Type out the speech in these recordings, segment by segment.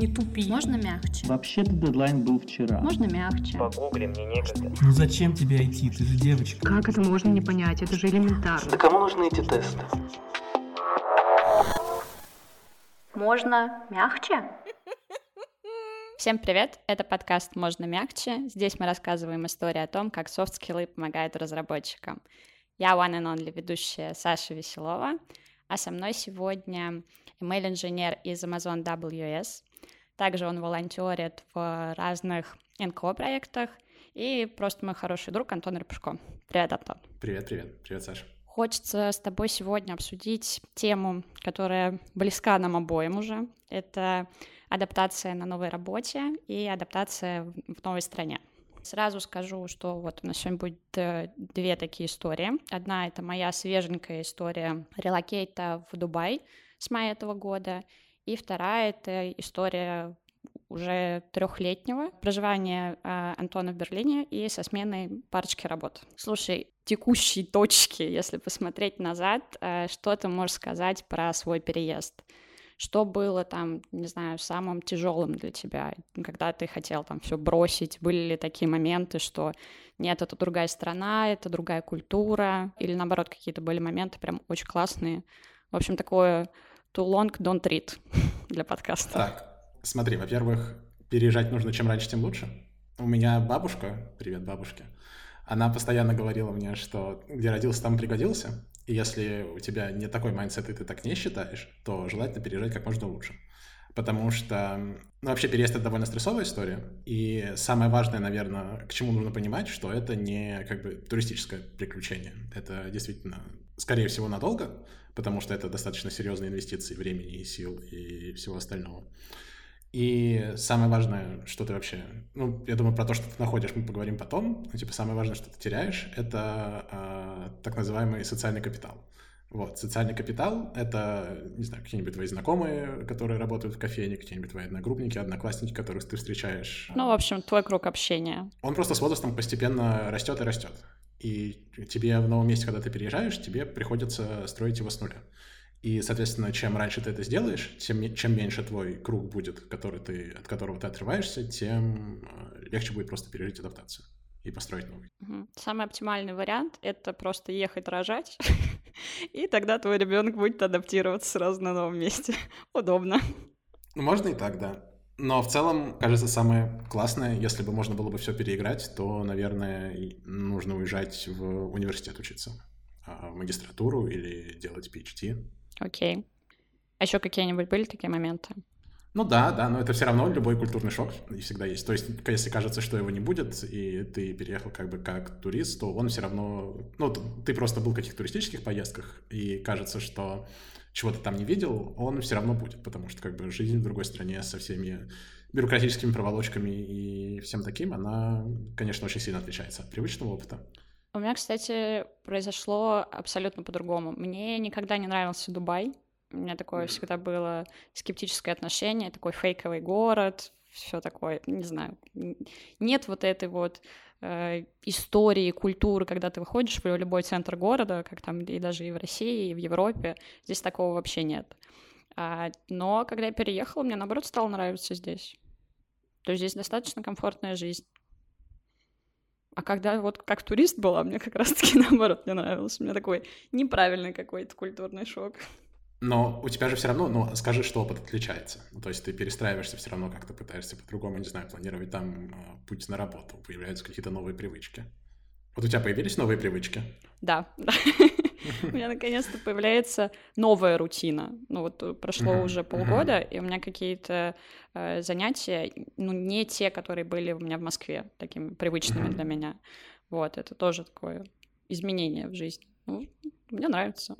Не тупи. Можно мягче? Вообще-то дедлайн был вчера. Можно мягче? Погугли, мне некогда. Ну зачем тебе идти? Ты же девочка. Как это можно не понять? Это же элементарно. Да кому нужны эти тесты? Можно мягче? Всем привет! Это подкаст «Можно мягче». Здесь мы рассказываем истории о том, как софт-скиллы помогают разработчикам. Я one and only ведущая Саша Веселова, а со мной сегодня email-инженер из Amazon WS. Также он волонтерит в разных НКО-проектах. И просто мой хороший друг Антон Репушко. Привет, Антон. Привет, привет. Привет, Саша. Хочется с тобой сегодня обсудить тему, которая близка нам обоим уже. Это адаптация на новой работе и адаптация в новой стране. Сразу скажу, что вот у нас сегодня будет э, две такие истории. Одна — это моя свеженькая история релокейта в Дубай с мая этого года, и вторая — это история уже трехлетнего проживания э, Антона в Берлине и со сменой парочки работ. Слушай, текущие точки, если посмотреть назад, э, что ты можешь сказать про свой переезд? Что было там, не знаю, самым тяжелым для тебя, когда ты хотел там все бросить? Были ли такие моменты, что нет, это другая страна, это другая культура, или наоборот какие-то были моменты прям очень классные? В общем, такое too long, don't read для подкаста. Так, смотри, во-первых, переезжать нужно чем раньше, тем лучше. У меня бабушка, привет бабушке, она постоянно говорила мне, что где родился, там пригодился. И если у тебя не такой mindset, и ты так не считаешь, то желательно переезжать как можно лучше. Потому что, ну, вообще переезд — это довольно стрессовая история. И самое важное, наверное, к чему нужно понимать, что это не как бы туристическое приключение. Это действительно, скорее всего, надолго, потому что это достаточно серьезные инвестиции времени и сил и всего остального. И самое важное, что ты вообще... Ну, я думаю, про то, что ты находишь, мы поговорим потом. Но, типа, самое важное, что ты теряешь, это э, так называемый социальный капитал. Вот, социальный капитал — это, не знаю, какие-нибудь твои знакомые, которые работают в кофейне, какие-нибудь твои одногруппники, одноклассники, которых ты встречаешь. Ну, в общем, твой круг общения. Он просто с возрастом постепенно растет и растет. И тебе в новом месте, когда ты переезжаешь, тебе приходится строить его с нуля. И, соответственно, чем раньше ты это сделаешь, тем чем меньше твой круг будет, который ты, от которого ты отрываешься, тем э, легче будет просто пережить адаптацию и построить новый. Самый оптимальный вариант — это просто ехать рожать, и тогда твой ребенок будет адаптироваться сразу на новом месте. Удобно. Ну, можно и так, да. Но в целом, кажется, самое классное, если бы можно было бы все переиграть, то, наверное, нужно уезжать в университет учиться, а, в магистратуру или делать PhD. Окей. А еще какие-нибудь были такие моменты? Ну да, да, но это все равно любой культурный шок и всегда есть. То есть, если кажется, что его не будет, и ты переехал как бы как турист, то он все равно... Ну, ты просто был в каких-то туристических поездках, и кажется, что чего ты там не видел, он все равно будет, потому что как бы жизнь в другой стране со всеми бюрократическими проволочками и всем таким, она, конечно, очень сильно отличается от привычного опыта. У меня, кстати, произошло абсолютно по-другому. Мне никогда не нравился Дубай. У меня такое всегда было скептическое отношение, такой фейковый город, все такое, не знаю. Нет вот этой вот истории, культуры, когда ты выходишь в любой центр города, как там и даже и в России, и в Европе, здесь такого вообще нет. А, но когда я переехала, мне наоборот стало нравиться здесь. То есть здесь достаточно комфортная жизнь. А когда вот как турист была, мне как раз-таки наоборот не нравилось. У меня такой неправильный какой-то культурный шок. Но у тебя же все равно, ну, скажи, что опыт отличается. То есть ты перестраиваешься все равно, как-то пытаешься по-другому, не знаю, планировать там а, путь на работу, появляются какие-то новые привычки. Вот у тебя появились новые привычки? Да, да. У меня наконец-то появляется новая рутина. Ну вот э, прошло уже полгода, и у меня какие-то э, занятия, ну не те, которые были у меня в Москве, такими привычными для меня. Вот, это тоже такое изменение в жизни. Ну, мне нравится.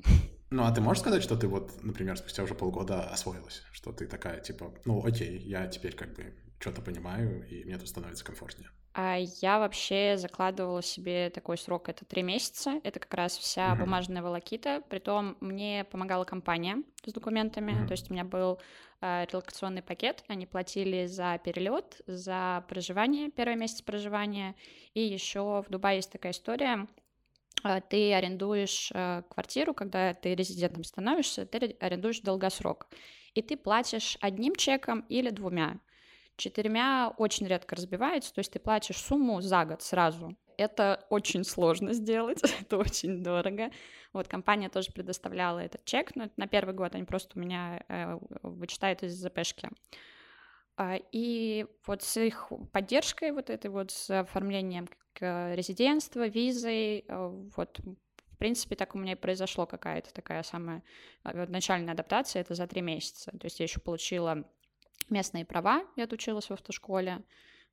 Ну, а ты можешь сказать, что ты вот, например, спустя уже полгода освоилась? Что ты такая, типа, ну, окей, я теперь как бы что-то понимаю, и мне тут становится комфортнее? А я вообще закладывала себе такой срок, это три месяца, это как раз вся mm-hmm. бумажная волокита, притом мне помогала компания с документами, mm-hmm. то есть у меня был э, релокационный пакет, они платили за перелет, за проживание, первый месяц проживания, и еще в Дубае есть такая история, ты арендуешь э, квартиру, когда ты резидентом становишься, ты арендуешь долгосрок. и ты платишь одним чеком или двумя. Четырьмя очень редко разбивается, то есть ты платишь сумму за год сразу. Это очень сложно сделать, это очень дорого. Вот компания тоже предоставляла этот чек, но на первый год они просто у меня э, вычитают из ЗПшки. А, и вот с их поддержкой, вот этой вот с оформлением резидентства, визой, э, вот в принципе, так у меня и произошло какая-то такая самая э, начальная адаптация, это за три месяца. То есть я еще получила местные права, я отучилась в автошколе,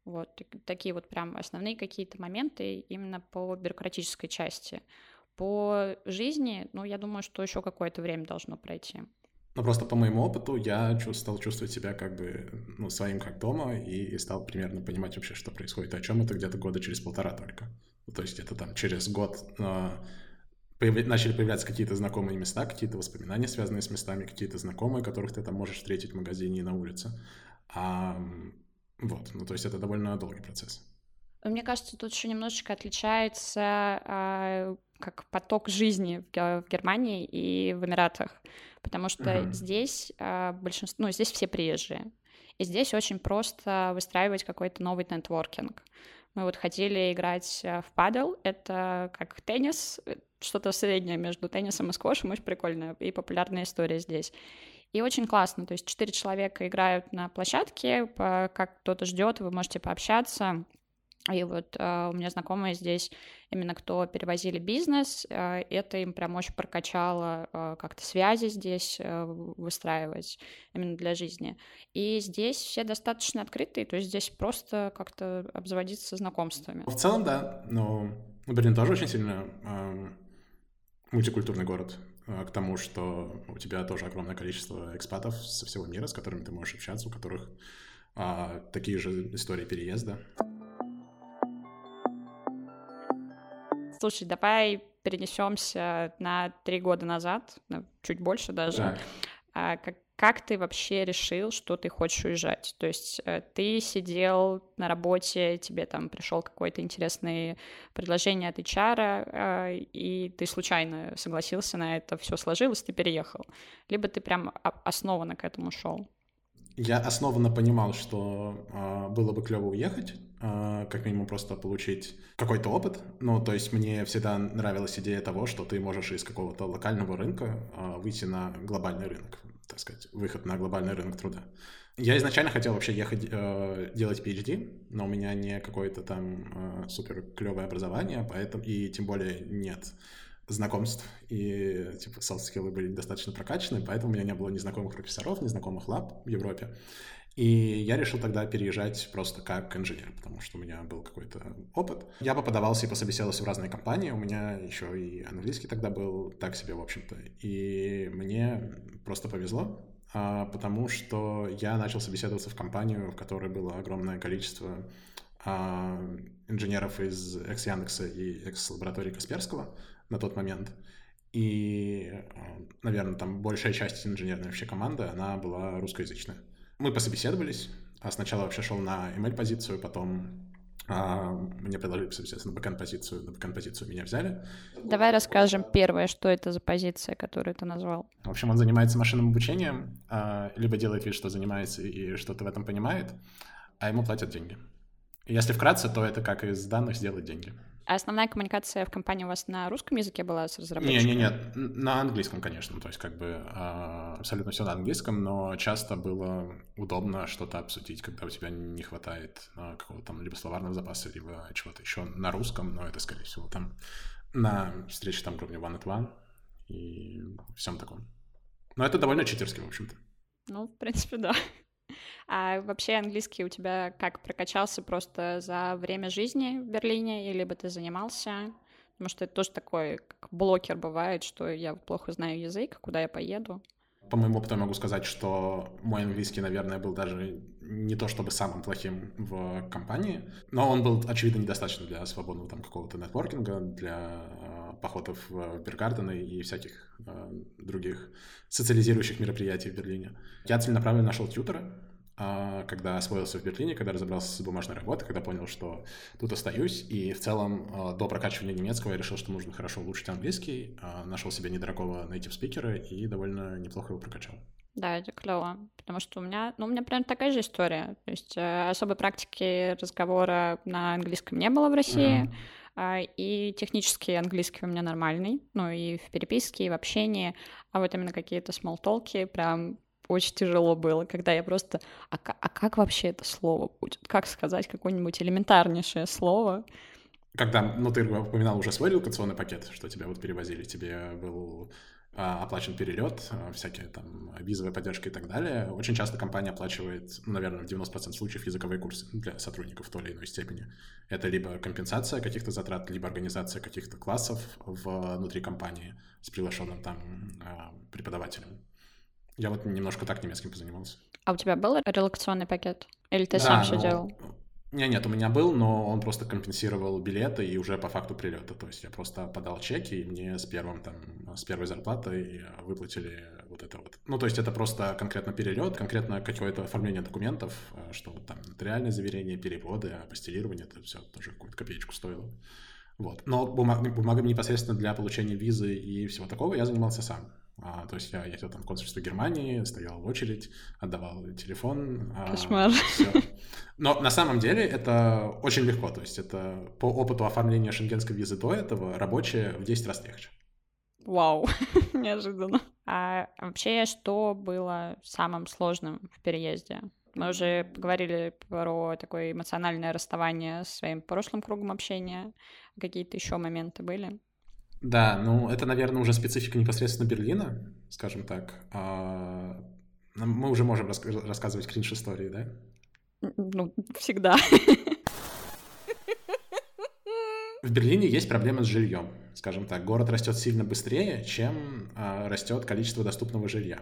вот такие вот прям основные какие-то моменты именно по бюрократической части. По жизни, ну, я думаю, что еще какое-то время должно пройти. Ну, просто по моему опыту я стал чувствовать себя как бы, ну, своим как дома и стал примерно понимать вообще, что происходит, о чем это где-то года через полтора только. Ну, то есть это там через год э, появ... начали появляться какие-то знакомые места, какие-то воспоминания, связанные с местами, какие-то знакомые, которых ты там можешь встретить в магазине и на улице. А, вот, ну, то есть это довольно долгий процесс. Мне кажется, тут еще немножечко отличается а, как поток жизни в Германии и в Эмиратах потому что uh-huh. здесь а, большинство, ну, здесь все приезжие, и здесь очень просто выстраивать какой-то новый нетворкинг. Мы вот хотели играть а, в падл, это как теннис, э, что-то среднее между теннисом и сквошем, очень прикольная и популярная история здесь. И очень классно, то есть четыре человека играют на площадке, как кто-то ждет, вы можете пообщаться, и вот э, у меня знакомые здесь, именно кто перевозили бизнес, э, это им прям очень прокачало э, как-то связи здесь э, выстраивать именно для жизни. И здесь все достаточно открытые, то есть здесь просто как-то обзаводиться знакомствами. В целом, да, но Берлин тоже очень сильно э, мультикультурный город э, к тому, что у тебя тоже огромное количество экспатов со всего мира, с которыми ты можешь общаться, у которых а, такие же истории переезда. Слушай, давай перенесемся на три года назад, чуть больше даже. Да. Как, как ты вообще решил, что ты хочешь уезжать? То есть э, ты сидел на работе, тебе там пришел какое-то интересное предложение от HR, а, и ты случайно согласился на это, все сложилось, ты переехал. Либо ты прям основанно к этому шел? Я основанно понимал, что э, было бы клево уехать, э, как минимум просто получить какой-то опыт. Ну, то есть мне всегда нравилась идея того, что ты можешь из какого-то локального рынка э, выйти на глобальный рынок, так сказать, выход на глобальный рынок труда. Я изначально хотел вообще ехать э, делать PhD, но у меня не какое-то там э, супер клевое образование, поэтому и тем более нет знакомств, и типа soft skill ы были достаточно прокачаны, поэтому у меня не было ни знакомых профессоров, ни знакомых лаб в Европе. И я решил тогда переезжать просто как инженер, потому что у меня был какой-то опыт. Я поподавался и пособеседовался в разные компании, у меня еще и английский тогда был так себе, в общем-то. И мне просто повезло, а, потому что я начал собеседоваться в компанию, в которой было огромное количество а, инженеров из экс-Яндекса и экс-лаборатории Касперского, на тот момент. И, э, наверное, там большая часть инженерной вообще команды, она была русскоязычная. Мы пособеседовались. А сначала вообще шел на email-позицию, потом а, мне предложили пособеседоваться на бэкэнд-позицию, на бэкэнд-позицию меня взяли. Давай расскажем первое, что это за позиция, которую ты назвал. В общем, он занимается машинным обучением, а, либо делает вид, что занимается и что-то в этом понимает, а ему платят деньги. Если вкратце, то это как из данных сделать деньги. А основная коммуникация в компании у вас на русском языке была с разработчиками? Нет, нет, нет, на английском, конечно. То есть как бы а, абсолютно все на английском, но часто было удобно что-то обсудить, когда у тебя не хватает а, какого-то там либо словарного запаса, либо чего-то еще на русском, но это, скорее всего, там на встрече там уровня one at one и всем таком. Но это довольно читерски, в общем-то. Ну, в принципе, да. А вообще английский у тебя как прокачался просто за время жизни в Берлине, или бы ты занимался? Потому что это тоже такой как блокер бывает, что я плохо знаю язык, куда я поеду. По моему опыту могу сказать, что мой английский, наверное, был даже не то чтобы самым плохим в компании, но он был, очевидно, недостаточно для свободного там какого-то нетворкинга, для э, походов в Бергардены и всяких э, других социализирующих мероприятий в Берлине. Я целенаправленно нашел тьютера, когда освоился в Берлине, когда разобрался с бумажной работой, когда понял, что тут остаюсь, и в целом а, до прокачивания немецкого я решил, что нужно хорошо улучшить английский, а, нашел себе недорогого native спикера и довольно неплохо его прокачал. Да, это клево, потому что у меня, ну, у меня прям такая же история. То есть э, особой практики разговора на английском не было в России, uh-huh. и технический английский у меня нормальный, ну, и в переписке, и в общении, а вот именно какие-то смолтолки прям очень тяжело было, когда я просто... А, а как вообще это слово будет? Как сказать какое-нибудь элементарнейшее слово? Когда, ну, ты упоминал уже свой релокационный пакет, что тебя вот перевозили, тебе был а, оплачен перелет, а, всякие там визовая поддержка и так далее. Очень часто компания оплачивает, наверное, в 90% случаев языковые курсы для сотрудников в той или иной степени. Это либо компенсация каких-то затрат, либо организация каких-то классов внутри компании с приглашенным там а, преподавателем. Я вот немножко так немецким позанимался. А у тебя был релокационный пакет? Или ты да, сам все делал? Не, нет, у меня был, но он просто компенсировал билеты и уже по факту прилета. То есть я просто подал чеки, и мне с первым там, с первой зарплатой выплатили вот это вот. Ну, то есть это просто конкретно перелет, конкретно какое-то оформление документов, э, что там нотариальное заверение, переводы, апостелирование, это все тоже какую-то копеечку стоило. Вот. Но бумаг, бумагами непосредственно для получения визы и всего такого я занимался сам. А, то есть я ездил там в консульство Германии, стоял в очередь, отдавал телефон. А, Кошмар. А, Но на самом деле это очень легко. То есть это по опыту оформления шенгенской визы до этого рабочие в 10 раз легче. Вау, неожиданно. А вообще, что было самым сложным в переезде? Мы уже поговорили про такое эмоциональное расставание с своим прошлым кругом общения. Какие-то еще моменты были? Да, ну это, наверное, уже специфика непосредственно Берлина, скажем так. А, мы уже можем рас- рассказывать кринж-истории, да? Ну, всегда. В Берлине есть проблемы с жильем, скажем так. Город растет сильно быстрее, чем а, растет количество доступного жилья.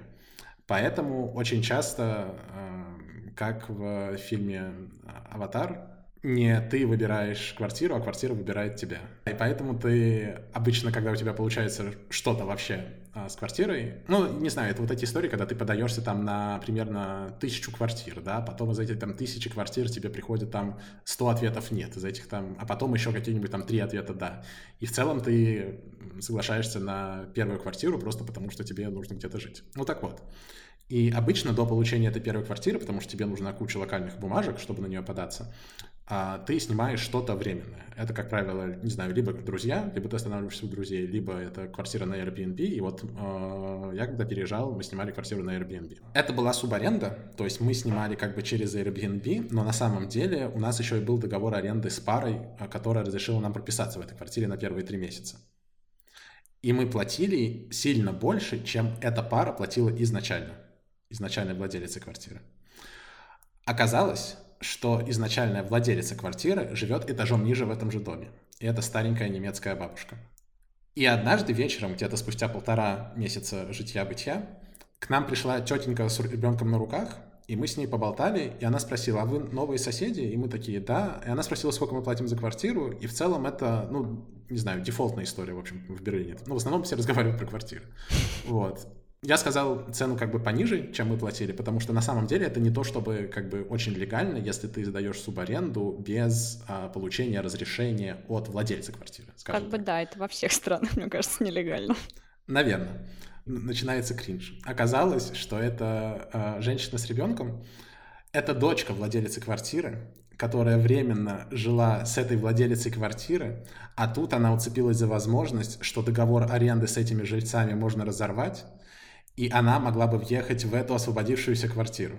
Поэтому очень часто, а, как в фильме «Аватар», не ты выбираешь квартиру, а квартира выбирает тебя. И поэтому ты обычно, когда у тебя получается что-то вообще а, с квартирой, ну, не знаю, это вот эти истории, когда ты подаешься там на примерно тысячу квартир, да, потом из этих там тысячи квартир тебе приходит там 100 ответов нет, из этих там, а потом еще какие-нибудь там три ответа да. И в целом ты соглашаешься на первую квартиру просто потому, что тебе нужно где-то жить. Ну так вот. И обычно до получения этой первой квартиры, потому что тебе нужна куча локальных бумажек, чтобы на нее податься, а ты снимаешь что-то временное. Это, как правило, не знаю, либо друзья, либо ты останавливаешься у друзей, либо это квартира на Airbnb. И вот э, я когда переезжал, мы снимали квартиру на Airbnb. Это была субаренда, то есть мы снимали как бы через Airbnb, но на самом деле у нас еще и был договор аренды с парой, а, которая разрешила нам прописаться в этой квартире на первые три месяца. И мы платили сильно больше, чем эта пара платила изначально, изначальной владелице квартиры. Оказалось, что изначальная владелица квартиры живет этажом ниже в этом же доме. И это старенькая немецкая бабушка. И однажды вечером, где-то спустя полтора месяца житья-бытия, к нам пришла тетенька с ребенком на руках, и мы с ней поболтали, и она спросила, а вы новые соседи? И мы такие, да. И она спросила, сколько мы платим за квартиру, и в целом это, ну, не знаю, дефолтная история, в общем, в Берлине. Ну, в основном все разговаривают про квартиры. Вот. Я сказал цену как бы пониже, чем мы платили, потому что на самом деле это не то, чтобы как бы очень легально, если ты сдаешь субаренду без а, получения разрешения от владельца квартиры. Как так. бы да, это во всех странах, мне кажется, нелегально. Наверное. Начинается кринж. Оказалось, что это а, женщина с ребенком, это дочка владелицы квартиры, которая временно жила с этой владелицей квартиры, а тут она уцепилась за возможность, что договор аренды с этими жильцами можно разорвать, и она могла бы въехать в эту освободившуюся квартиру.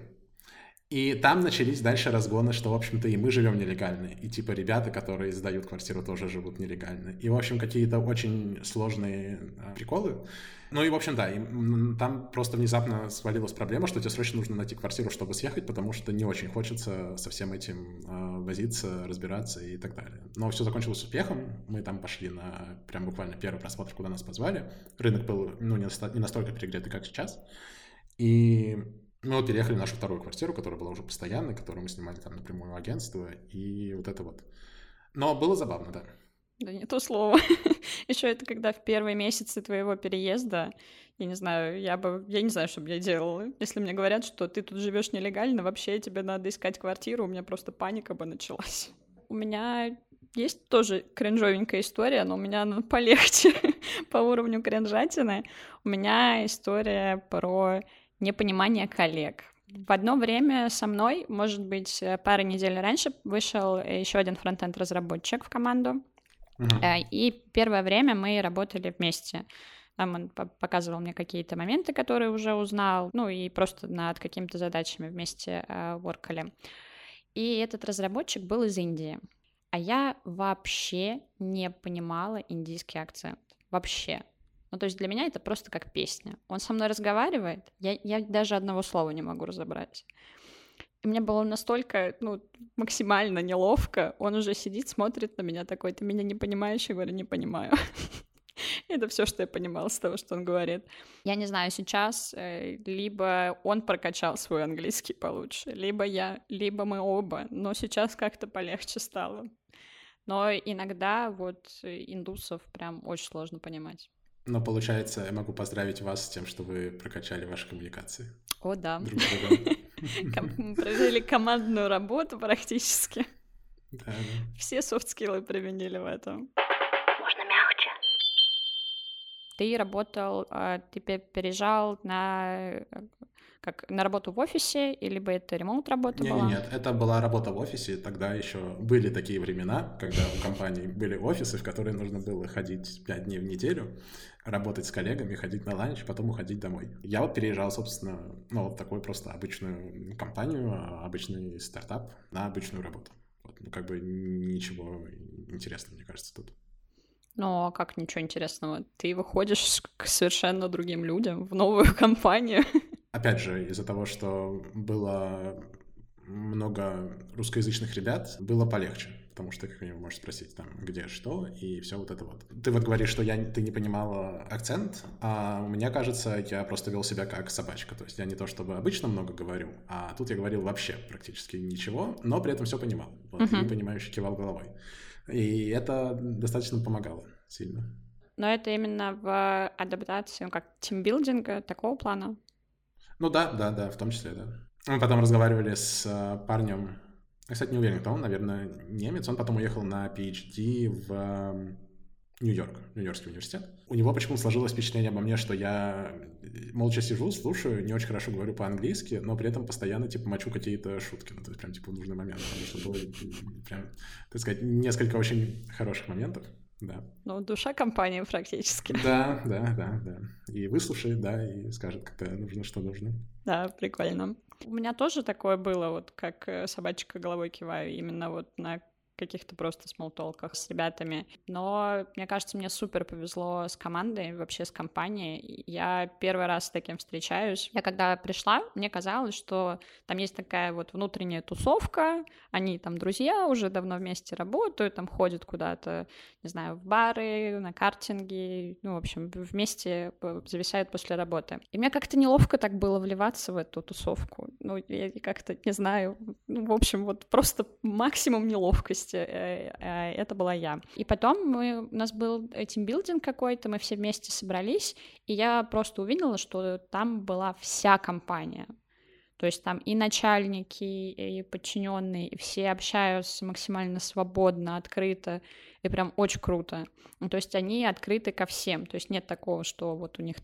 И там начались дальше разгоны, что, в общем-то, и мы живем нелегально, и типа ребята, которые сдают квартиру, тоже живут нелегально. И, в общем, какие-то очень сложные а, приколы. Ну и, в общем, да, и там просто внезапно свалилась проблема, что тебе срочно нужно найти квартиру, чтобы съехать, потому что не очень хочется со всем этим э, возиться, разбираться и так далее. Но все закончилось успехом. Мы там пошли на прям буквально первый просмотр, куда нас позвали. Рынок был ну, не настолько перегретый, как сейчас. И мы вот переехали в нашу вторую квартиру, которая была уже постоянной, которую мы снимали там напрямую агентство, и вот это вот. Но было забавно, да. Да не то слово. Еще это когда в первые месяцы твоего переезда, я не знаю, я бы, я не знаю, что бы я делала. Если мне говорят, что ты тут живешь нелегально, вообще тебе надо искать квартиру, у меня просто паника бы началась. У меня есть тоже кринжовенькая история, но у меня она полегче по уровню кринжатины. У меня история про непонимание коллег. В одно время со мной, может быть, пару недель раньше вышел еще один фронтенд разработчик в команду, uh-huh. и первое время мы работали вместе. Там он показывал мне какие-то моменты, которые уже узнал, ну и просто над какими-то задачами вместе э, воркали. И этот разработчик был из Индии. А я вообще не понимала индийский акцент. Вообще. Ну, то есть для меня это просто как песня. Он со мной разговаривает, я, я даже одного слова не могу разобрать. И мне было настолько, ну, максимально неловко. Он уже сидит, смотрит на меня такой, ты меня не понимаешь? Я говорю, не понимаю. Это все, что я понимала с того, что он говорит. Я не знаю, сейчас э, либо он прокачал свой английский получше, либо я, либо мы оба, но сейчас как-то полегче стало. Но иногда вот индусов прям очень сложно понимать. Но получается, я могу поздравить вас с тем, что вы прокачали ваши коммуникации. О, да. Друг Провели командную работу практически. Да, Все софт-скиллы применили в этом. Ты работал, а, ты переезжал на как на работу в офисе, или либо это ремонт работа нет, была? Нет, это была работа в офисе. Тогда еще были такие времена, когда у компании были офисы, в которые нужно было ходить 5 дней в неделю, работать с коллегами, ходить на ланч, потом уходить домой. Я вот переезжал, собственно, ну, в такую просто обычную компанию, обычный стартап на обычную работу. Вот, ну, как бы ничего интересного, мне кажется, тут. Ну, а как ничего интересного? Ты выходишь к совершенно другим людям в новую компанию. Опять же, из-за того, что было много русскоязычных ребят, было полегче потому что ты как минимум можешь спросить там, где что, и все вот это вот. Ты вот говоришь, что я, ты не понимала акцент, а меня кажется, я просто вел себя как собачка, то есть я не то чтобы обычно много говорю, а тут я говорил вообще практически ничего, но при этом все понимал, вот, uh-huh. и понимающий кивал головой. И это достаточно помогало сильно. Но это именно в адаптации, ну, как тимбилдинга, такого плана? Ну да, да, да, в том числе, да. Мы потом разговаривали с э, парнем, я, кстати, не уверен, кто он, наверное, немец. Он потом уехал на PhD в Нью-Йорк, Нью-Йоркский университет. У него почему-то сложилось впечатление обо мне, что я молча сижу, слушаю, не очень хорошо говорю по-английски, но при этом постоянно, типа, мочу какие-то шутки. Ну, то есть прям, типа, в нужный момент. Потому что было, прям, так сказать, несколько очень хороших моментов. Да. Ну, душа компании практически. Да, да, да, да. И выслушает, да, и скажет, когда нужно, что нужно. Да, прикольно. У меня тоже такое было, вот как э, собачка головой киваю, именно вот на каких-то просто смолтолках с ребятами. Но, мне кажется, мне супер повезло с командой, вообще с компанией. Я первый раз с таким встречаюсь. Я когда пришла, мне казалось, что там есть такая вот внутренняя тусовка, они там друзья, уже давно вместе работают, там ходят куда-то, не знаю, в бары, на картинги, ну, в общем, вместе зависают после работы. И мне как-то неловко так было вливаться в эту тусовку. Ну, я как-то, не знаю, ну, в общем, вот просто максимум неловкости есть э, э, это была я. И потом мы, у нас был тимбилдинг какой-то, мы все вместе собрались, и я просто увидела, что там была вся компания. То есть там и начальники, и подчиненные, и все общаются максимально свободно, открыто, и прям очень круто. Ну, то есть они открыты ко всем. То есть нет такого, что вот у них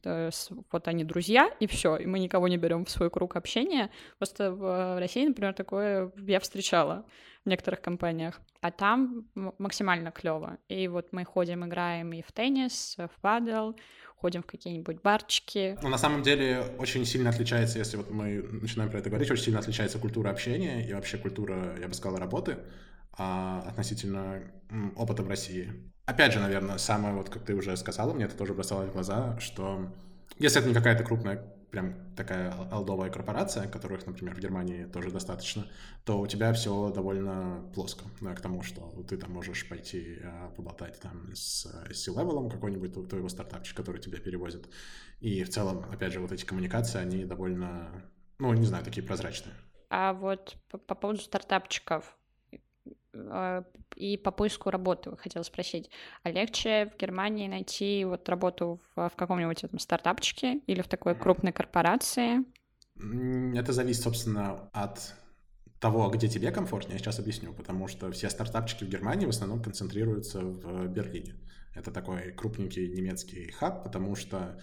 вот они друзья, и все, и мы никого не берем в свой круг общения. Просто в России, например, такое я встречала в некоторых компаниях. А там максимально клево. И вот мы ходим, играем и в теннис, в падел, ходим в какие-нибудь барчики. Ну, на самом деле, очень сильно отличается, если вот мы начинаем про это говорить, очень сильно отличается культура общения и вообще культура, я бы сказал, работы а, относительно опыта в России. Опять же, наверное, самое, вот как ты уже сказала, мне это тоже бросалось в глаза, что если это не какая-то крупная прям такая алдовая корпорация, которых, например, в Германии тоже достаточно, то у тебя все довольно плоско, да, к тому, что ты там можешь пойти а, поболтать там с C-level ом какой-нибудь твоего стартапчика, который тебя перевозит. И в целом, опять же, вот эти коммуникации, они довольно, ну, не знаю, такие прозрачные. А вот по, по поводу стартапчиков, и по поиску работы хотела спросить, а легче в Германии найти вот работу в, в каком-нибудь этом стартапчике или в такой крупной корпорации? Это зависит, собственно, от того, где тебе комфортнее, я сейчас объясню, потому что все стартапчики в Германии в основном концентрируются в Берлине. Это такой крупненький немецкий хаб, потому что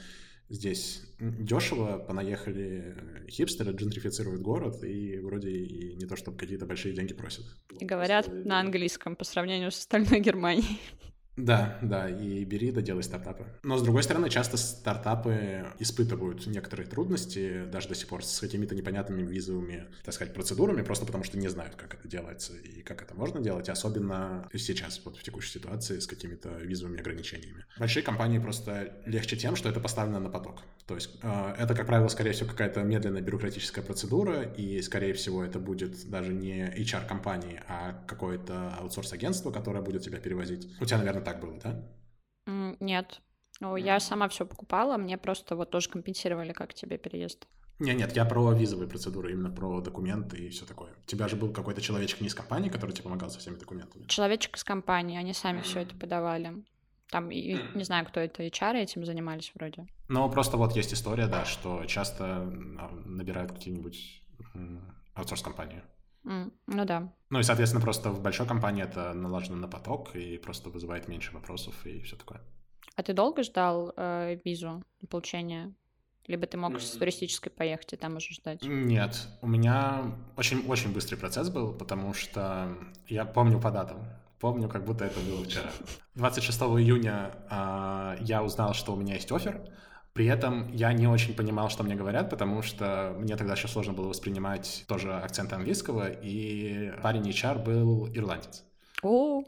здесь дешево, понаехали хипстеры, джентрифицируют город, и вроде и не то, чтобы какие-то большие деньги просят. И говорят на английском по сравнению с остальной Германией. Да, да, и бери да делай стартапы. Но, с другой стороны, часто стартапы испытывают некоторые трудности, даже до сих пор, с какими-то непонятными визовыми, так сказать, процедурами, просто потому что не знают, как это делается и как это можно делать, особенно сейчас, вот в текущей ситуации, с какими-то визовыми ограничениями. Большие компании просто легче тем, что это поставлено на поток. То есть э, это, как правило, скорее всего, какая-то медленная бюрократическая процедура, и, скорее всего, это будет даже не HR-компании, а какое-то аутсорс-агентство, которое будет тебя перевозить. У тебя, наверное, так было, да? Нет. Ну, я сама все покупала, мне просто вот тоже компенсировали, как тебе переезд. Не, нет, я про визовые процедуры, именно про документы и все такое. У тебя же был какой-то человечек не из компании, который тебе помогал со всеми документами? Человечек из компании, они сами все это подавали. Там, и, не знаю, кто это, HR этим занимались вроде. Ну, просто вот есть история, да, что часто набирают какие-нибудь аутсорс-компании. Mm, ну да. Ну и, соответственно, просто в большой компании это налажено на поток и просто вызывает меньше вопросов и все такое. А ты долго ждал э, визу получения? Либо ты мог mm-hmm. с туристической поехать и там уже ждать? Нет, у меня очень-очень быстрый процесс был, потому что я помню по датам. Помню, как будто это было вчера. 26 июня э, я узнал, что у меня есть офер. При этом я не очень понимал, что мне говорят, потому что мне тогда еще сложно было воспринимать тоже акцент английского, и парень HR был ирландец. О,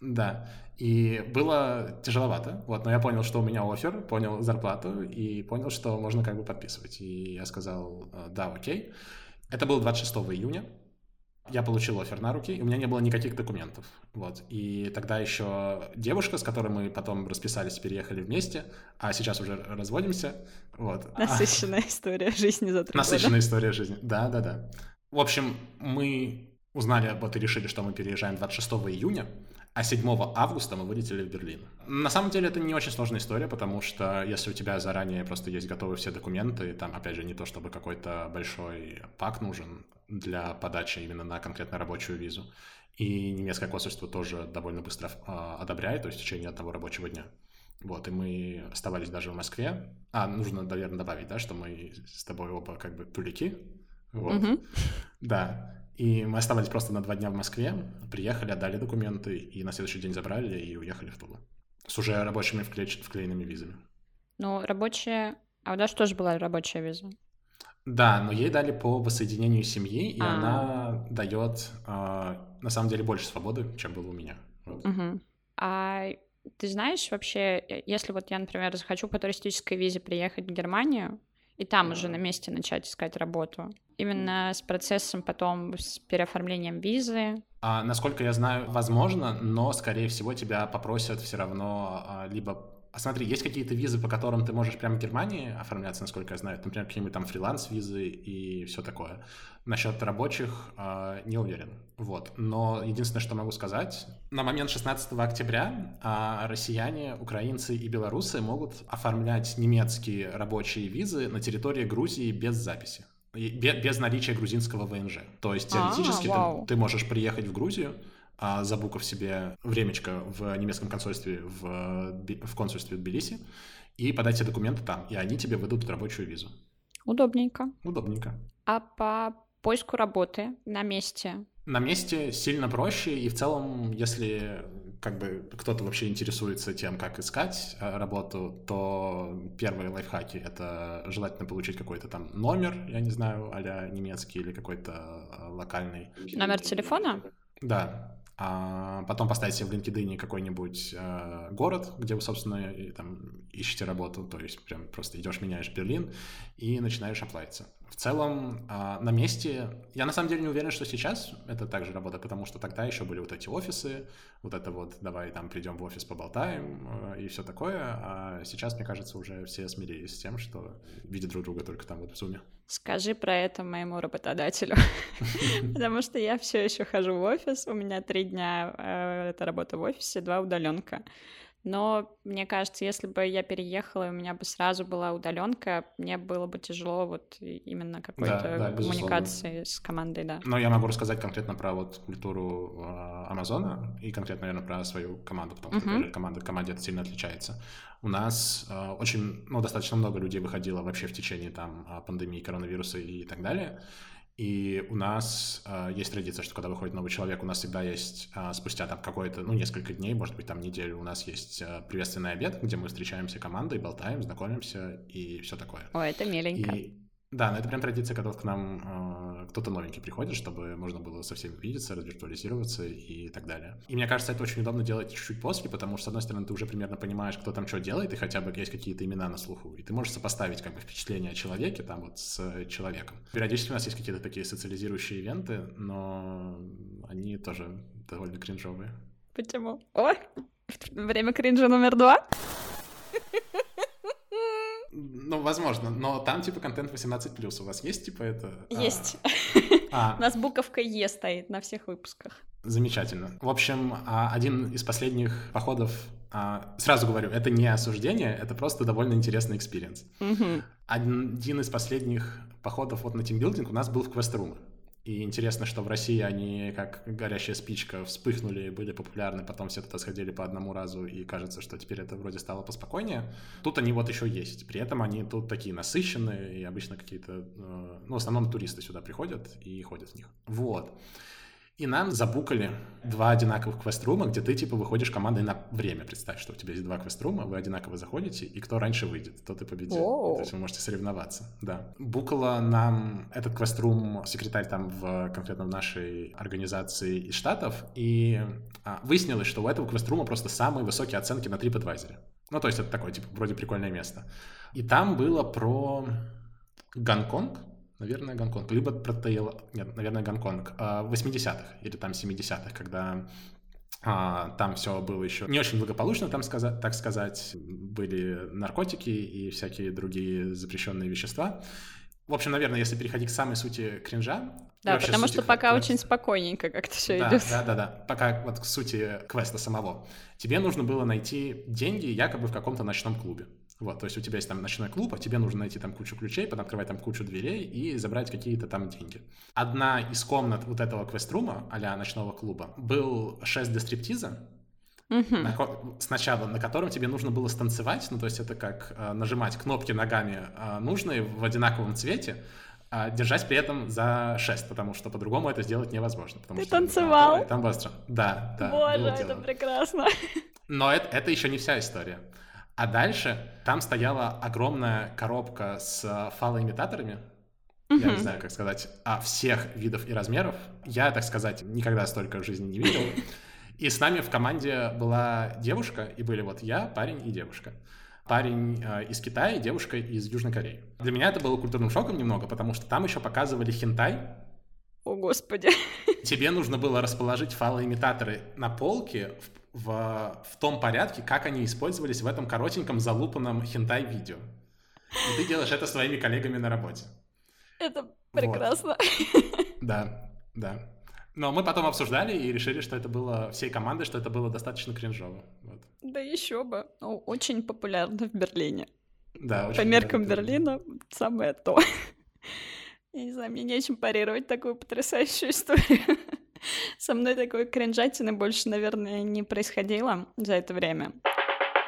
Да, и было тяжеловато, вот, но я понял, что у меня офер, понял зарплату и понял, что можно как бы подписывать. И я сказал, «Э, да, окей. Это было 26 июня, я получил офер на руки, и у меня не было никаких документов. Вот. И тогда еще девушка, с которой мы потом расписались, переехали вместе, а сейчас уже разводимся. Вот. Насыщенная а... история жизни за три Насыщенная история жизни, да-да-да. В общем, мы узнали об этом и решили, что мы переезжаем 26 июня, а 7 августа мы вылетели в Берлин. На самом деле это не очень сложная история, потому что если у тебя заранее просто есть готовы все документы, там, опять же, не то чтобы какой-то большой пак нужен для подачи именно на конкретно рабочую визу, и немецкое консульство тоже довольно быстро э, одобряет, то есть в течение одного рабочего дня. Вот, и мы оставались даже в Москве. А, нужно, наверное, добавить, да, что мы с тобой оба как бы тулики. Вот. Mm-hmm. Да. И мы оставались просто на два дня в Москве, приехали, отдали документы, и на следующий день забрали и уехали в Тулу. С уже рабочими вклеч... вклеенными визами. Ну, рабочая... А у Даши тоже была рабочая виза? Да, но ей дали по воссоединению семьи, и А-а-а. она дает э, на самом деле больше свободы, чем было у меня. Вот. Угу. А ты знаешь вообще, если вот я, например, захочу по туристической визе приехать в Германию, и там уже на месте начать искать работу. Именно с процессом потом, с переоформлением визы. А, насколько я знаю, возможно, но, скорее всего, тебя попросят все равно а, либо а смотри, есть какие-то визы, по которым ты можешь прямо в Германии оформляться, насколько я знаю, например, какие-нибудь там фриланс-визы и все такое. Насчет рабочих э, не уверен. Вот. Но единственное, что могу сказать, на момент 16 октября э, россияне, украинцы и белорусы могут оформлять немецкие рабочие визы на территории Грузии без записи без наличия грузинского ВНЖ. То есть а, теоретически а, ты, ты можешь приехать в Грузию, а, забукав себе времечко в немецком консульстве в, в консульстве в Тбилиси и подать все документы там, и они тебе выдадут рабочую визу. Удобненько. Удобненько. А по поиску работы на месте? На месте сильно проще, и в целом, если как бы кто-то вообще интересуется тем, как искать э, работу, то первые лайфхаки — это желательно получить какой-то там номер, я не знаю, а немецкий или какой-то э, локальный. Номер телефона? Да, а потом поставить себе в LinkedIn какой-нибудь э, город, где вы, собственно, и, там ищете работу, то есть прям просто идешь, меняешь Берлин и начинаешь оплатиться. В целом, э, на месте, я на самом деле не уверен, что сейчас это также работает, потому что тогда еще были вот эти офисы, вот это вот давай там придем в офис, поболтаем э, и все такое, а сейчас, мне кажется, уже все смирились с тем, что видят друг друга только там вот в зуме. Скажи про это моему работодателю, потому что я все еще хожу в офис, у меня три дня э, это работа в офисе, два удаленка. Но мне кажется, если бы я переехала, и у меня бы сразу была удаленка, мне было бы тяжело вот именно какой-то Да, да, коммуникации с командой, да. Но я могу рассказать конкретно про вот культуру э, Амазона и конкретно, наверное, про свою команду, потому что каждая команда команде это сильно отличается. У нас э, очень, ну, достаточно много людей выходило вообще в течение там а, пандемии коронавируса и так далее. И у нас э, есть традиция, что когда выходит новый человек, у нас всегда есть э, спустя там какое-то, ну, несколько дней, может быть, там неделю, у нас есть э, приветственный обед, где мы встречаемся командой, болтаем, знакомимся и все такое. Ой, это миленько. И да, но это прям традиция, когда вот к нам э, кто-то новенький приходит, чтобы можно было со всеми увидеться, развиртуализироваться и так далее. И мне кажется, это очень удобно делать чуть-чуть после, потому что, с одной стороны, ты уже примерно понимаешь, кто там что делает, и хотя бы есть какие-то имена на слуху, и ты можешь сопоставить как бы впечатление о человеке там вот с человеком. Периодически у нас есть какие-то такие социализирующие ивенты, но они тоже довольно кринжовые. Почему? Ой, время кринжа номер два. Ну, возможно, но там типа контент 18+, у вас есть типа это? а, Есть. А, У нас буковка Е стоит на всех выпусках. Замечательно. В общем, а, один из последних походов, а, сразу говорю, это не осуждение, это просто довольно интересный experience. Мгм. Один из последних походов вот на тимбилдинг у нас был в quest room ы. И интересно, что в России они как горящая спичка вспыхнули, были популярны, потом все туда сходили по одному разу, и кажется, что теперь это вроде стало поспокойнее. Тут они вот еще есть. При этом они тут такие насыщенные, и обычно какие-то, э, ну, в основном туристы сюда приходят и ходят в них. Вот. И нам забукали два одинаковых квест-рума, где ты, типа, выходишь командой на время. Представь, что у тебя есть два квест-рума, вы одинаково заходите, и кто раньше выйдет, тот и победит. Воу. То есть вы можете соревноваться, да. Букала нам этот квест-рум секретарь там в, конкретно в нашей организации из Штатов, и а, выяснилось, что у этого квест-рума просто самые высокие оценки на TripAdvisor. Ну, то есть это такое, типа, вроде прикольное место. И там было про Гонконг, Наверное, Гонконг. Либо про Таиланд. Нет, наверное, Гонконг. А, В 80-х или там 70-х, когда а, там все было еще не очень благополучно, там сказать, так сказать. Были наркотики и всякие другие запрещенные вещества. В общем, наверное, если переходить к самой сути кринжа... Да, потому что пока квеста. очень спокойненько как-то все Да, идет. да, да, да. Пока вот к сути квеста самого. Тебе нужно было найти деньги якобы в каком-то ночном клубе. Вот, то есть у тебя есть там ночной клуб, а тебе нужно найти там кучу ключей, открывать там кучу дверей и забрать какие-то там деньги. Одна из комнат вот этого квест-рума, а ночного клуба, был шест для стриптиза, Мгм. на сначала, на котором тебе нужно было станцевать, ну, то есть это как э, нажимать кнопки ногами э, нужные в одинаковом цвете, а держать при этом за шест, потому что по-другому это сделать невозможно. потому Ты что там танцевал? Там быстро. Да, да. Боже, это прекрасно. Но это, это еще не вся история. А дальше там стояла огромная коробка с э, фалоимитаторами, я не знаю, как сказать, а, всех видов и размеров. Я, так сказать, никогда столько в жизни не видел. И с нами в команде была девушка, и были вот я, парень и девушка. Парень э, из Китая, девушка из Южной Кореи. Для меня это было культурным шоком немного, потому что там еще показывали хентай. О, господи. Тебе нужно было расположить фалоимитаторы на полке в, в, том порядке, как они использовались в этом коротеньком залупанном хентай-видео. И ты делаешь это своими коллегами на работе. Это прекрасно. Да, да. Но мы потом обсуждали и решили, что это было всей командой, что это было достаточно кринжово. Вот. Да еще бы. Ну, очень популярно в Берлине. Да, очень По меркам. Берлина самое то. Я не знаю, мне нечем парировать такую потрясающую историю. Со мной такой кринжатины больше, наверное, не происходило за это время.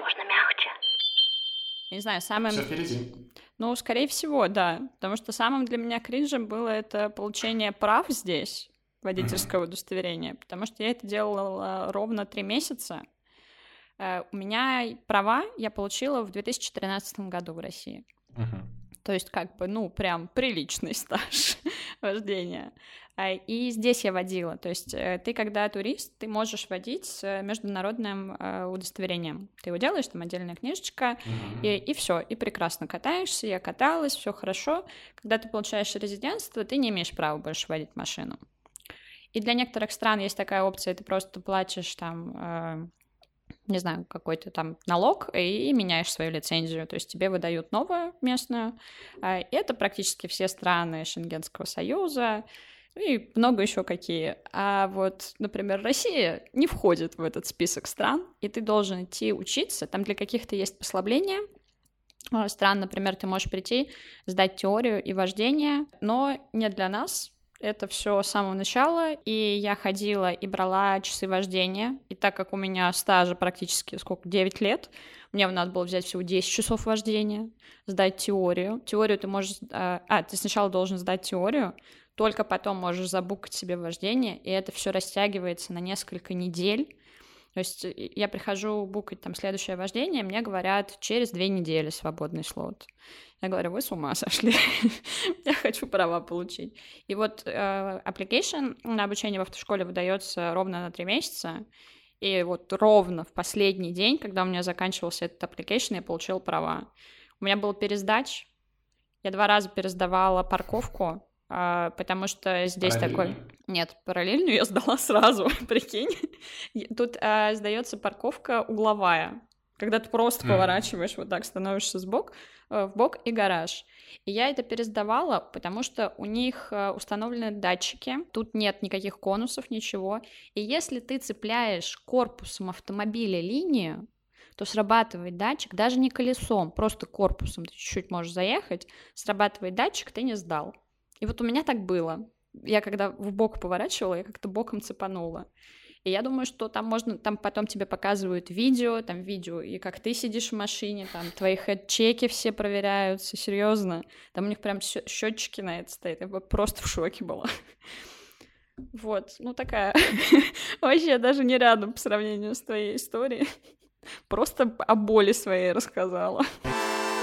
Можно мягче. Не знаю, самым... Все впереди. Ну, скорее всего, да. Потому что самым для меня кринжем было это получение прав здесь, водительского удостоверения. Потому что я это делала ровно три месяца. Э, У меня права я получила в 2013 году в России. Мгм. То есть, как бы, ну, прям приличный стаж вождения. А, И здесь я водила. То есть, э, ты, когда турист, ты можешь водить с э, международным э, удостоверением. Ты его делаешь, там отдельная книжечка, Мгм. и, и все, и прекрасно катаешься. Я каталась, все хорошо. Когда ты получаешь резидентство, ты не имеешь права больше водить машину. И для некоторых стран есть такая опция, ты просто платишь там, не знаю, какой-то там налог и меняешь свою лицензию. То есть тебе выдают новую местную. Э, И это практически все страны Шенгенского союза. и много еще какие. А вот, например, Россия не входит в этот список стран, и ты должен идти учиться. Там для каких-то есть послабления, а, стран, например, ты можешь прийти, сдать теорию и вождение, но не для нас, это все с самого начала, и я ходила и брала часы вождения, и так как у меня стажа практически сколько, 9 лет, мне надо было взять всего 10 часов вождения, сдать теорию. Теорию ты можешь... А, а, ты сначала должен сдать теорию, только потом можешь забукать себе вождение, и это все растягивается на несколько недель, то есть я прихожу букать там следующее вождение, мне говорят, через две недели свободный слот. Я говорю, вы с ума сошли, я хочу права получить. И вот э, application на обучение в автошколе выдается ровно на три месяца, и вот ровно в последний день, когда у меня заканчивался этот application, я получил права. У меня был пересдач, я два раза пересдавала парковку, а, потому что здесь такой... Нет, параллельную я сдала сразу, прикинь. Тут а, сдается парковка угловая, когда ты просто mm. поворачиваешь вот так, становишься сбок, э, в бок и гараж. И я это пересдавала, потому что у них э, установлены датчики, тут нет никаких конусов, ничего. И если ты цепляешь корпусом автомобиля линию, то срабатывает датчик, даже не колесом, просто корпусом ты чуть-чуть можешь заехать, срабатывает датчик, ты не сдал. И вот у меня так было. Я когда в бок поворачивала, я как-то боком цепанула. И я думаю, что там можно, там потом тебе показывают видео, там видео, и как ты сидишь в машине, там твои хед-чеки все проверяются, серьезно. Там у них прям счетчики на это стоят. Я просто в шоке была. Вот, ну такая, вообще даже не рядом по сравнению с твоей историей. Просто о боли своей рассказала.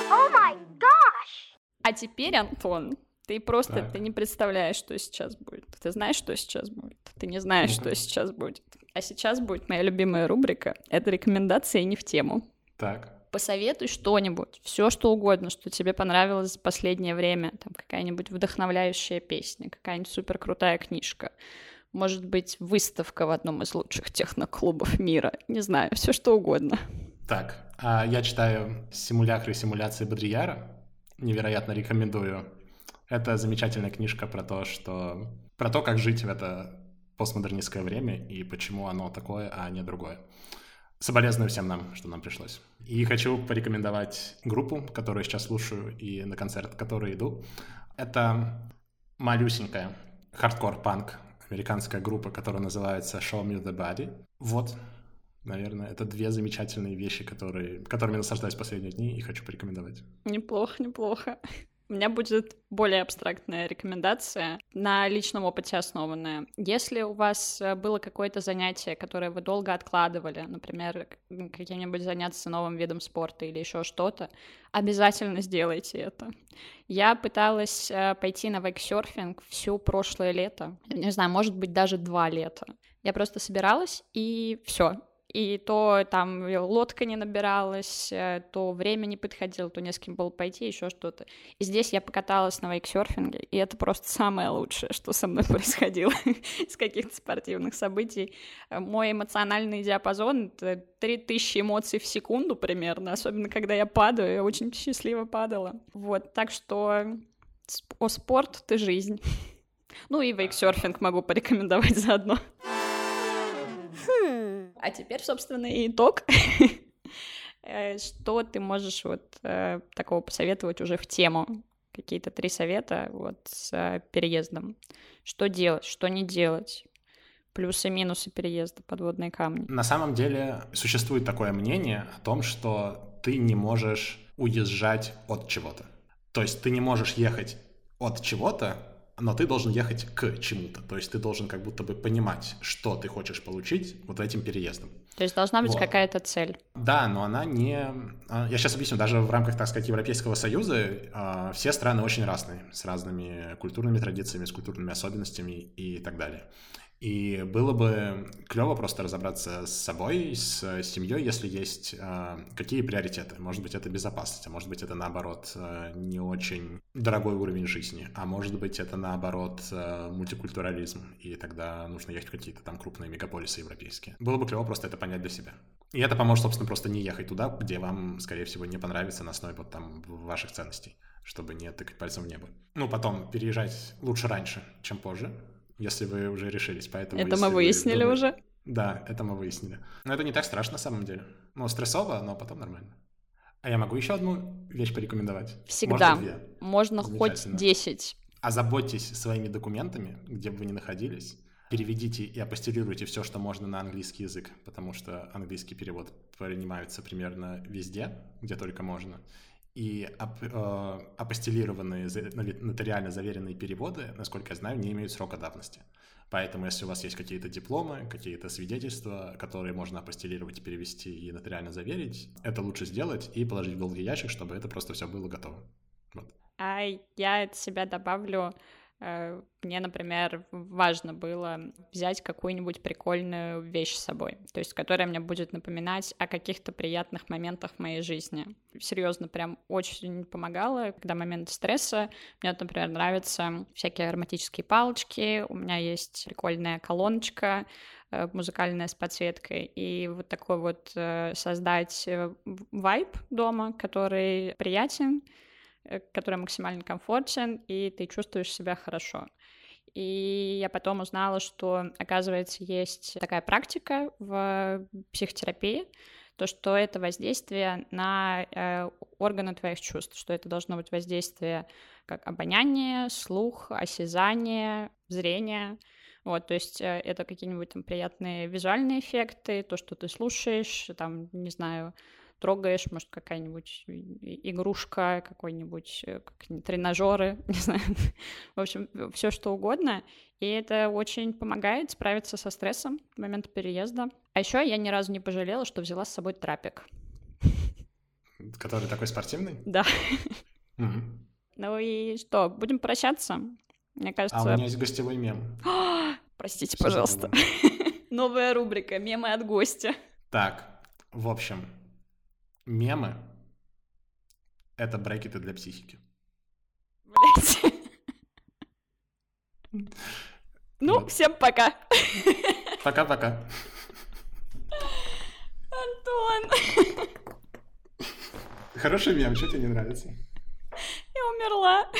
Oh my gosh! А теперь, Антон, ты просто так. ты не представляешь, что сейчас будет. Ты знаешь, что сейчас будет. Ты не знаешь, что сейчас будет. А сейчас будет моя любимая рубрика. Это рекомендации не в тему. Так. Посоветуй что-нибудь, все что угодно, что тебе понравилось за последнее время. Там какая-нибудь вдохновляющая песня, какая-нибудь супер крутая книжка. Может быть, выставка в одном из лучших техноклубов мира. Не знаю, все что угодно. Так, а я читаю «Симулякры симуляции Бодрияра». Невероятно рекомендую. Это замечательная книжка про то, что... про то, как жить в это постмодернистское время и почему оно такое, а не другое. Соболезную всем нам, что нам пришлось. И хочу порекомендовать группу, которую сейчас слушаю, и на концерт, который иду. Это малюсенькая хардкор-панк американская группа, которая называется Show Me The Body. Вот, наверное, это две замечательные вещи, которые, которыми наслаждаюсь последние дни и хочу порекомендовать. Неплохо, неплохо. У меня будет более абстрактная рекомендация, на личном опыте основанная. Если у вас э, было какое-то занятие, которое вы долго откладывали, например, каким-нибудь заняться новым видом спорта или еще что-то, обязательно сделайте это. Я пыталась э, пойти на вейксерфинг всю прошлое лето, не знаю, может быть, даже два лета. Я просто собиралась, и все, и то там лодка не набиралась, э, то время не подходило, то не с кем было пойти, еще что-то. И здесь я покаталась на вейксерфинге, и это просто самое лучшее, что со мной происходило из каких-то спортивных событий. Э, мой эмоциональный диапазон — это 3000 эмоций в секунду примерно, особенно когда я падаю, я очень счастливо падала. Вот, так что о спорт — ты жизнь. Ну и вейксерфинг могу порекомендовать заодно. А теперь, собственно, и итог. Э, что ты можешь вот э, такого посоветовать уже в тему? Какие-то три совета вот с э, переездом. Что делать, что не делать? Плюсы и минусы переезда, подводные камни. На самом деле существует такое мнение о том, что ты не можешь уезжать от чего-то. То есть ты не можешь ехать от чего-то но ты должен ехать к чему-то. То есть ты должен как будто бы понимать, что ты хочешь получить вот этим переездом. То есть должна быть вот. какая-то цель. Да, но она не... А, я сейчас объясню. Даже в рамках, так сказать, Европейского Союза а, все страны очень разные, с разными культурными традициями, с культурными особенностями и так далее. И было бы клево просто разобраться с собой, с семьей, если есть э, какие приоритеты. Может быть, это безопасность, а может быть, это наоборот э, не очень дорогой уровень жизни, а может быть, это наоборот э, мультикультурализм, и тогда нужно ехать в какие-то там крупные мегаполисы европейские. Было бы клево просто это понять для себя. И это поможет, собственно, просто не ехать туда, где вам, скорее всего, не понравится на основе вот там ваших ценностей, чтобы не тыкать пальцем в небо. Ну, потом переезжать лучше раньше, чем позже, если вы уже решились. Поэтому, Это мы вы выяснили думаете- уже. Да, это мы выяснили. Но это не так страшно на самом деле. Ну, стрессово, но потом нормально. А я могу еще одну вещь порекомендовать? Всегда. Может, две. Можно хоть Замечательно. 10. Озаботьтесь своими документами, где бы вы ни находились. Переведите и апостелируйте все, что можно на английский язык, потому что английский перевод принимается примерно везде, где только можно. И ап- э, апостелированные, нови- нотариально заверенные переводы, насколько я знаю, не имеют срока давности. Поэтому, если у вас есть какие-то дипломы, какие-то свидетельства, которые можно апостелировать, перевести и нотариально заверить, это лучше сделать и положить в долгий ящик, чтобы это просто все было готово. Вот. А я от себя добавлю, мне, например, важно было взять какую-нибудь прикольную вещь с собой, то есть которая мне будет напоминать о каких-то приятных моментах в моей жизни. Серьезно, прям очень помогало, когда момент стресса. Мне, например, нравятся всякие ароматические палочки, у меня есть прикольная колоночка, э, музыкальная с подсветкой, и вот такой вот э, создать э, вайб дома, который приятен, э, который максимально комфортен, и ты чувствуешь себя хорошо. И я потом узнала, что, оказывается, есть такая практика в психотерапии, то, что это воздействие на э, органы твоих чувств, что это должно быть воздействие как обоняние, слух, осязание, зрение. Вот, то есть э, это какие-нибудь там приятные визуальные эффекты, то, что ты слушаешь, там, не знаю, трогаешь, может, какая-нибудь игрушка, какой-нибудь э, как тренажеры, не знаю, в общем, все что угодно. И это очень помогает справиться со стрессом в момент переезда. А еще я ни разу не пожалела, что взяла с собой трапик. Который такой спортивный? Да. Ну и что, будем прощаться? Мне А у кажется... меня есть гостевой мем. Простите, пожалуйста. Новая рубрика «Мемы от гостя». Так, в общем, мемы — это брекеты для психики. Блять. Ну, Вот. всем пока. Пока-пока. Антон, Хороший мем, что тебе не нравится? я умерла.